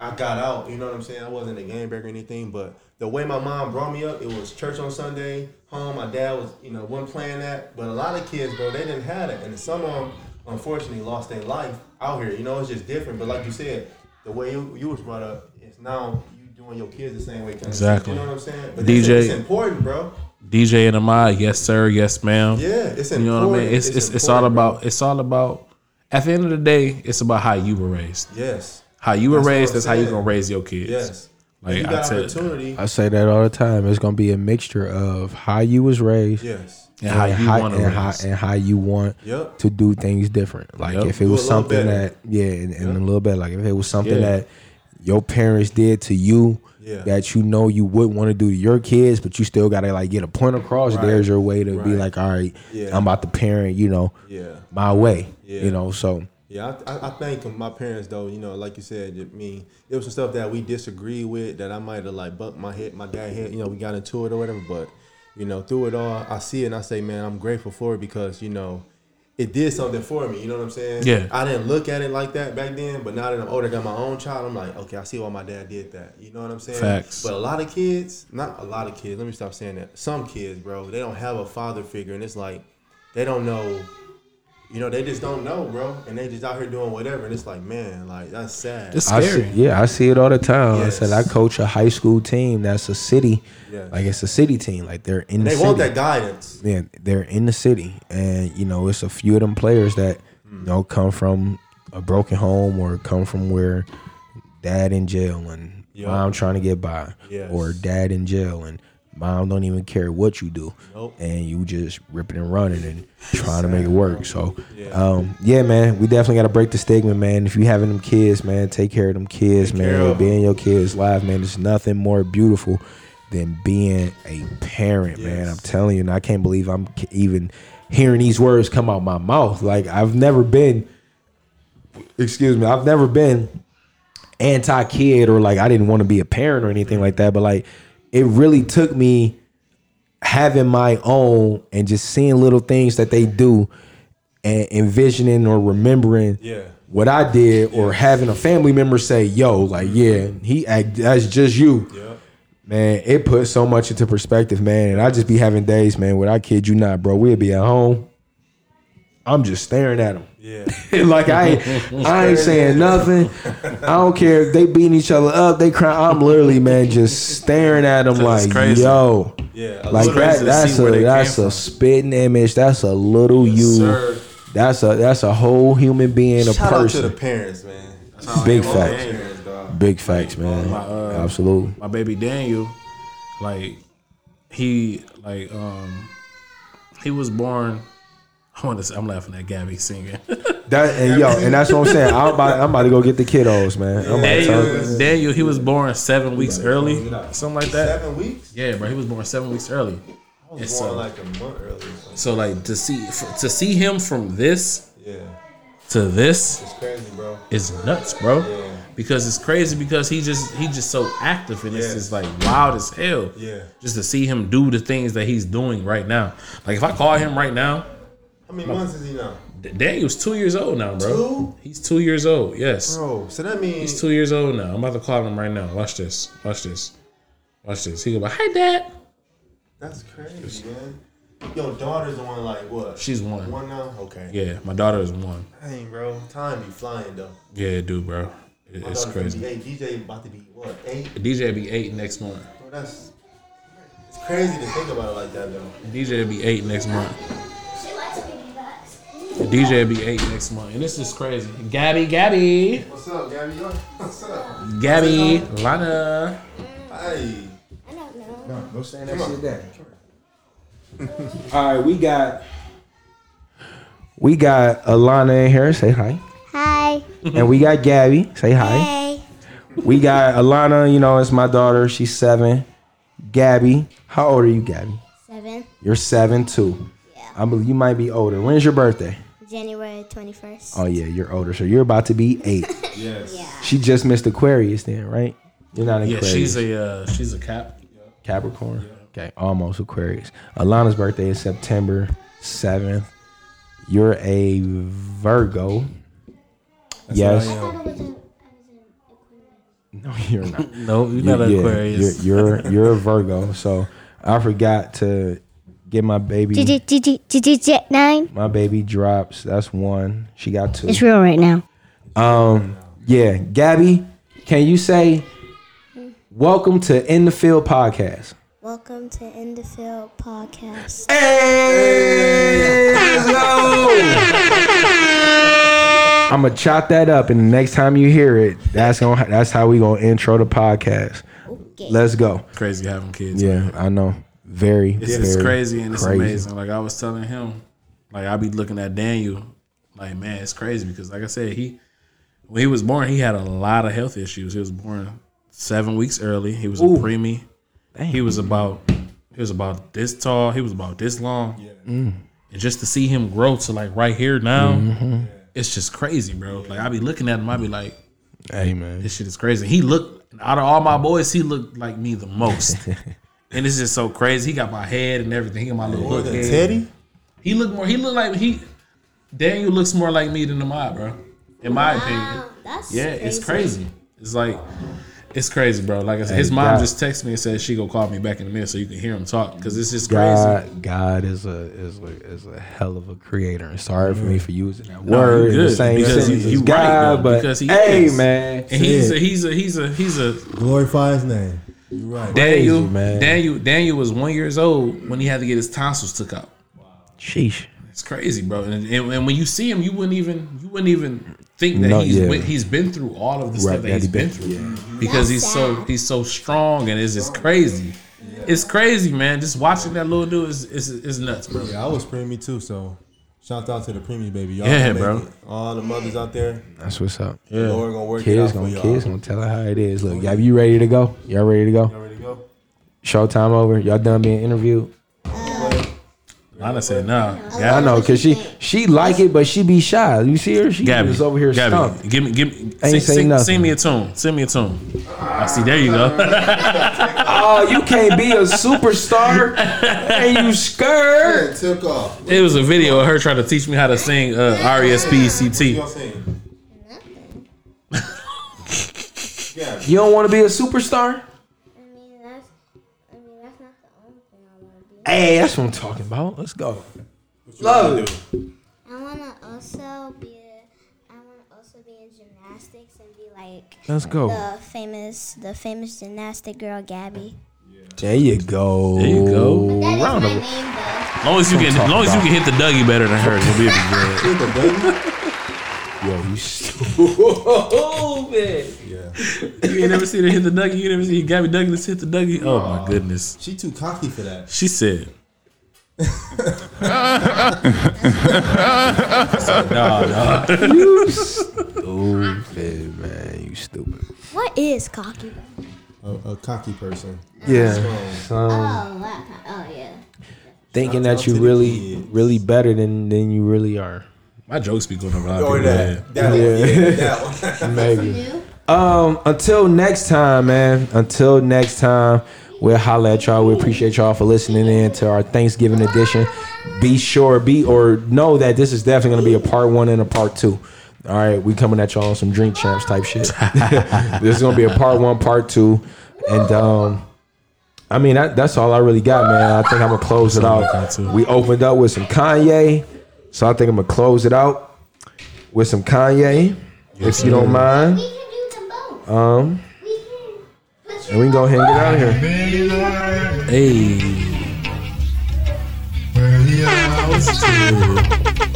I got out. You know what I'm saying? I wasn't a game breaker or anything, but the way my mom brought me up, it was church on Sunday, home. My dad was, you know, wasn't playing that. But a lot of kids, bro, they didn't have it, and some of them unfortunately lost their life out here. You know, it's just different. But like you said, the way you, you was brought up, is now you doing your kids the same way. kind of Exactly. You know what I'm saying? But DJ it's, it's important, bro. DJ and Ahmad, yes sir, yes ma'am. Yeah, it's important. You know what I mean? It's it's, it's all important, bro. about it's all about. At the end of the day, it's about how you were raised. yes, How you were That's raised. I'm how you saying. gonna raise your kids. yes. Like you I got said, opportunity. I say that all the time. It's gonna be a mixture of how you was raised yes. and how you want to and how, and how you want Yep. to do things different. Like Yep. if it was something that yeah, and, and a little bit like if it was something Yeah. that your parents did to you Yeah. that you know you wouldn't want to do to your kids, but you still gotta like get a point across. Right. There's your way to be like, all right, Yeah. I'm about to parent, you know, Yeah. my way. Yeah. You know, so Yeah, I, I, I thank my parents though. You know, like you said, I mean, it was some stuff that we disagree with that I might have like bumped my head, my dad head. You know, we got into it or whatever. But you know, through it all, I see it and I say, man, I'm grateful for it because you know, it did something for me. You know what I'm saying? Yeah. I didn't look at it like that back then, but now that I'm older, got my own child, I'm like, okay, I see why my dad did that. You know what I'm saying? Facts. But a lot of kids, not a lot of kids. Let me stop saying that. Some kids, bro, they don't have a father figure, and it's like they don't know you know, they just don't know, bro, and they just out here doing whatever, and it's like, man, like that's sad. It's I scary. see, yeah, I see it all the time. Yes. I said I coach a high school team that's a city, Yes. like it's a city team, like they're in the they city. want that guidance. yeah, they're in the city, and you know, it's a few of them players that you mm. know come from a broken home or come from where dad in jail and Yeah. mom trying to get by, Yes. or dad in jail and mom don't even care what you do, Nope. and you just ripping and running and trying to make it work. So, Yeah. um, yeah, man, we definitely got to break the stigma, man. If you having them kids, man, take care of them kids, Take man. Being your kids' life, man, there's nothing more beautiful than being a parent, man. I'm telling you, and I can't believe I'm even hearing these words come out my mouth. Like I've never been, excuse me, I've never been anti kid or like I didn't want to be a parent or anything like that. But like it really took me having my own and just seeing little things that they do and envisioning or remembering Yeah. what I did or having a family member say, yo, like, yeah, he act that's just you. Yeah. Man, it put so much into perspective, man. And I just be having days, man, where I kid you not, bro. We'd be at home I'm just staring at them. Yeah. like I ain't, I ain't saying nothing. I don't care if they beating each other up. They cry. I'm literally man just staring at them like crazy. yo. Yeah. Like that. That's a that's a from. spitting image. That's a little you. sir. That's a that's a whole human being, a Shout out to the parents, man. Big facts. the parents, dog. Big facts, man. uh, Absolutely. my baby Daniel, like he like um he was born. I want to. Say, I'm laughing at Gabby singing. That and yo, and that's what I'm saying. I'm about, I'm about to go get the kiddos, man. I'm about to tell you. Daniel, Daniel, he was born seven weeks early, something like that. Seven weeks? Yeah, bro, he was born seven weeks early. I was And born so- like a month earlier. So like to see f- to see him from this Yeah. to this It's crazy, bro. is nuts, bro. Yeah. Because it's crazy because he just he just so active and it's just like wild as hell. Yeah. Just to see him do the things that he's doing right now. Like if I call him right now, How many months is he now? Daniel's two years old now, bro. Two? He's two years old. Yes, Bro, so that means he's two years old now. I'm about to call him right now. Watch this. Watch this. Watch this. He go, like, "Hi, Dad." that's crazy, man. Your daughter's the one like what? She's one. One now? Okay. Yeah, my daughter is one. Dang, bro. Time be flying though. Yeah, dude, bro. It- it's crazy. eight. DJ about to be what? Eight? DJ be eight next month. Bro, that's it's crazy to think about it like that though. DJ be eight next month. DJ will be eight next month, and this is crazy. Gabby, Gabby, What's up, Gabby? What's up? Gabby, Lana. Hey. I don't know. No, go stand next to your dad. All right, we got we got Alana in here. Say hi. Hi. And we got Gabby. Say hi. Hey. We got Alana. You know, it's my daughter. She's seven. Gabby, how old are you, Gabby? Seven. You're seven too. Yeah. I believe you might be older. When's your birthday? January 21st. Oh yeah, you're older. So you're about to be eight. Yes. She just missed Aquarius then, right? You're not Yeah, Aquarius. she's a uh, she's a cap. Capricorn. Okay, almost Aquarius. Alana's birthday is September 7th. You're a Virgo. yes. No, you're not. No, you're not an Yeah, Aquarius. You're, you're you're a Virgo. So I forgot to get my baby. Jet nine. My baby drops. That's one. She got two. It's real right now. Um, yeah, Gabby, can you say welcome to In the Field podcast? Welcome to In the Field podcast. Hey, let's go. I'm gonna chop that up, and the next time you hear it, that's gonna that's how we gonna intro the podcast. Okay. Let's go. crazy having kids. Yeah, I know. Very, It's, very it's crazy and it's crazy. amazing. Like I was telling him, like I be looking at Daniel, like man, it's crazy because like I said, he when he was born, he had a lot of health issues. He was born seven weeks early. He was a preemie. He was about he was about this tall. He was about this long. And just to see him grow to like right here now, Mm-hmm. it's just crazy, bro. Like I be looking at him, I be like, Hey man, this shit is crazy. He looked out of all my boys, he looked like me the most. and it's just so crazy. He got my head and everything. He got my little More hook head. Teddy? He looked more. He looked like he. Daniel looks more like me than Ahmad, bro. In my opinion. That's Yeah, it's crazy. It's like. It's crazy, bro. Like I said, his mom God. just texted me and said she gonna call me back in a minute so you can hear him talk because it's just crazy. God, God is a is a is a hell of a creator. And sorry for me for using that No, word you in the same because sentence you- as you right, God, though, but because he hey is. man, And he's a, he's a he's a he's a Glorify his name. You're right. Daniel man. Daniel Daniel was one years old when he had to get his tonsils took out. sheesh. It's crazy, bro. And, and, and when you see him, you wouldn't even you wouldn't even think that No, he's yeah. went, he's been through all of the Right, stuff that that he's he been been through because he's so he's so strong and it's just crazy. It's crazy, man. Just watching that little dude is is, is nuts, bro. Yeah, I was preemie too, so shout out to the preemie baby. Y'all Yeah, bro. it. All the mothers out there, That's what's up. Yeah. Lord gonna work it Kids out for gonna y'all. kids gonna tell her how it is. Look, y'all, you ready to go? Y'all ready to go? Y'all ready to go? Showtime over. Y'all done being interviewed? Lana said, "Nah, I know, cause she she like it, but she be shy. You see her? She Gabby, was over here Gabby, stumped. give me, give me, Ain't sing, sing, nothing. sing me a tune. Sing me a tune. I see. There you go. Oh, you can't be a superstar and you scared. took off. it was a video of her trying to teach me how to sing uh, Y'all R-E-S-P-E-C-T. yeah. You don't want to be a superstar? That's, I mean, that's not the only thing I want to be. Hey, that's what I'm talking about. Let's go. Love it. I wanna also be. A, I wanna also be in gymnastics and be like Let's go. the famous, the famous gymnastic girl Gabby. There you go. There you go. That is Round my of- name though. As long as you can, as long as you can hit the Dougie better than her, you'll be good. Yo, you stupid. Oh man, Yeah. you ain't never seen her hit the Dougie. You never seen Gabby Douglas hit the Dougie. Oh my goodness. She too cocky for that. She said. no, no. You stupid, man. You stupid. What is cocky? A, a cocky person. Yeah. Strong. Oh, that, oh yeah. thinking Shout out that you to the really, kids. really better than than you really are. My jokes be going over a lot of Or people's that. head. That one. Yeah. Yeah, that one. Maybe. New? Um, until next time, man. Until next time, we'll holla at y'all. We appreciate y'all for listening in to our Thanksgiving edition. Be sure, be or know that this is definitely gonna be a part one and a part two. All right, we coming at y'all on some drink champs type shit. this is gonna be a part one, part two, and um, I mean that, that's all I really got, man. I think I'm gonna close it That's all I got, out. We opened up with some Kanye, so I think I'm gonna close it out with some Kanye, if you don't mind. We can do them both. Um, We can. Put and we can go ahead and get out of here. Hey.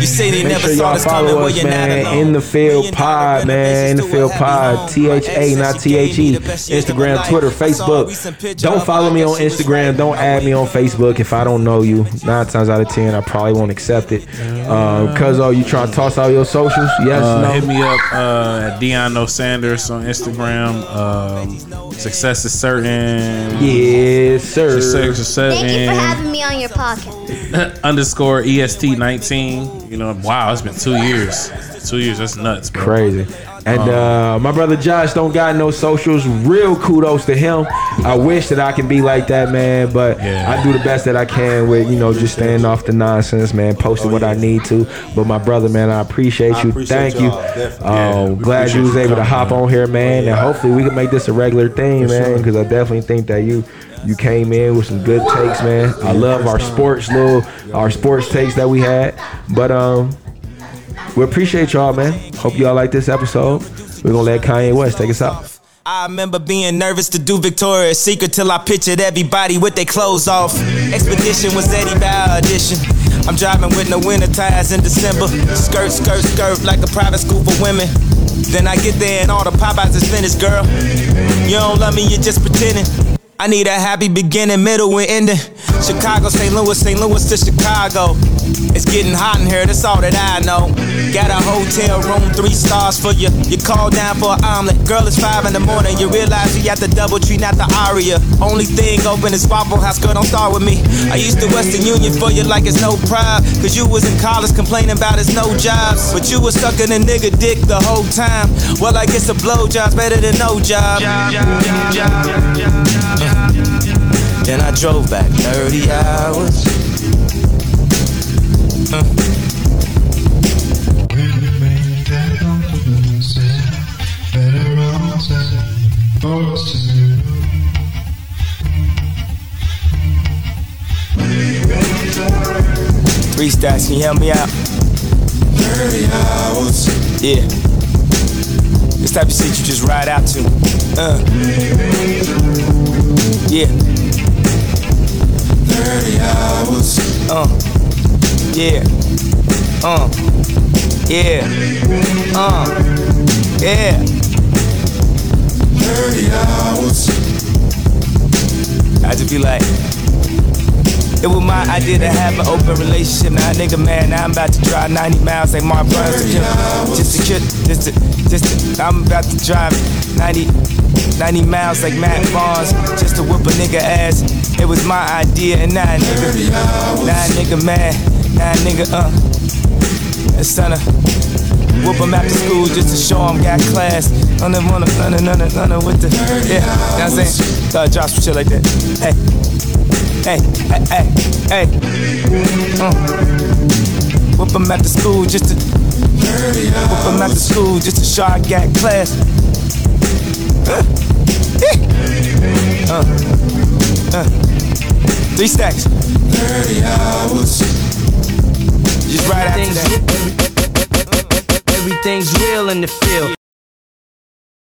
You say they Make never sure saw y'all this coming, follow well, us, you're not man. alone. In the field pod, man. In the field to a happy pod. home. T H A, not T H E. Instagram, Twitter, Facebook. Don't follow me on Instagram. Don't add me on Facebook if I don't know you. Nine times out of ten, I probably won't accept it. Um, Cause oh, you trying to toss out your socials? Yes, Uh, no. hit me up uh, at Deano Sanders on Instagram. Um, success is certain. Yes, sir. Success is certain. Thank you for having me on your podcast. underscore EST nineteen. You know, wow, it's been two years. Two years. That's nuts, bro. Crazy. And uh, my brother Josh don't got no socials. Real kudos to him. I wish that I could be like that, man. But Yeah. I do the best that I can with, you know, just staying off the nonsense, man. Posting what I need to. But my brother, man, I appreciate I you. appreciate Thank you. Um, Yeah, glad you was able to hop man. on here, man. yeah. And hopefully we can make this a regular thing, man. Because I definitely think that you you came in with some good takes, man. I love our sports little our sports takes that we had. But um we appreciate y'all, man. Hope y'all like this episode. We're gonna let Kanye West take us out. I remember being nervous to do Victoria's Secret till I pictured everybody with their clothes off. Expedition was Eddie by audition. I'm driving with no winter tires in December. Skirt, skirt, skirt like a private school for women. Then I get there and all the Popeyes is finished, girl. You don't love me, you're just pretending. I need a happy beginning, middle, and ending. Chicago, St. Louis, St. Louis to Chicago. It's getting hot in here, that's all that I know. Got a hotel room, three stars for you. You call down for an omelet. Girl, it's five in the morning. You realize you got the double tree, not the aria. Only thing open is Waffle House, girl, don't start with me. I used to Western Union for you like it's no pride. Cause you was in college complaining about it's no jobs. But you was sucking a nigga dick the whole time. Well, I guess a blowjob's better than no job. Then I drove back 30 hours. Three stacks, can you help me out? 30 hours. Yeah. This type of shit you just ride out to. Uh. Yeah. 30 hours. Uh. Yeah. Uh. Yeah. Uh. Yeah. 30 hours. I just be like, it was my idea to have an open relationship. Now, nigga, man, now I'm about to drive 90 miles like Mark kill. Just to kill, just to, just to, I'm about to drive 90, 90 miles like Matt Barnes just to whoop a nigga ass. It was my idea, and now, nigga, now, nigga, man, now, nigga, uh, time to whoop him after school just to show him got class. None of wanna, none of, none of, none of with the, yeah, you know what I'm saying? Uh, drop some shit like that. Hey hey, hey, hey, hey. Uh. Whoop him after school just to Whoop him after school just to show I got class. Uh. Uh. Uh. Three stacks. 30 hours. Just right after that. Everything's real in the field.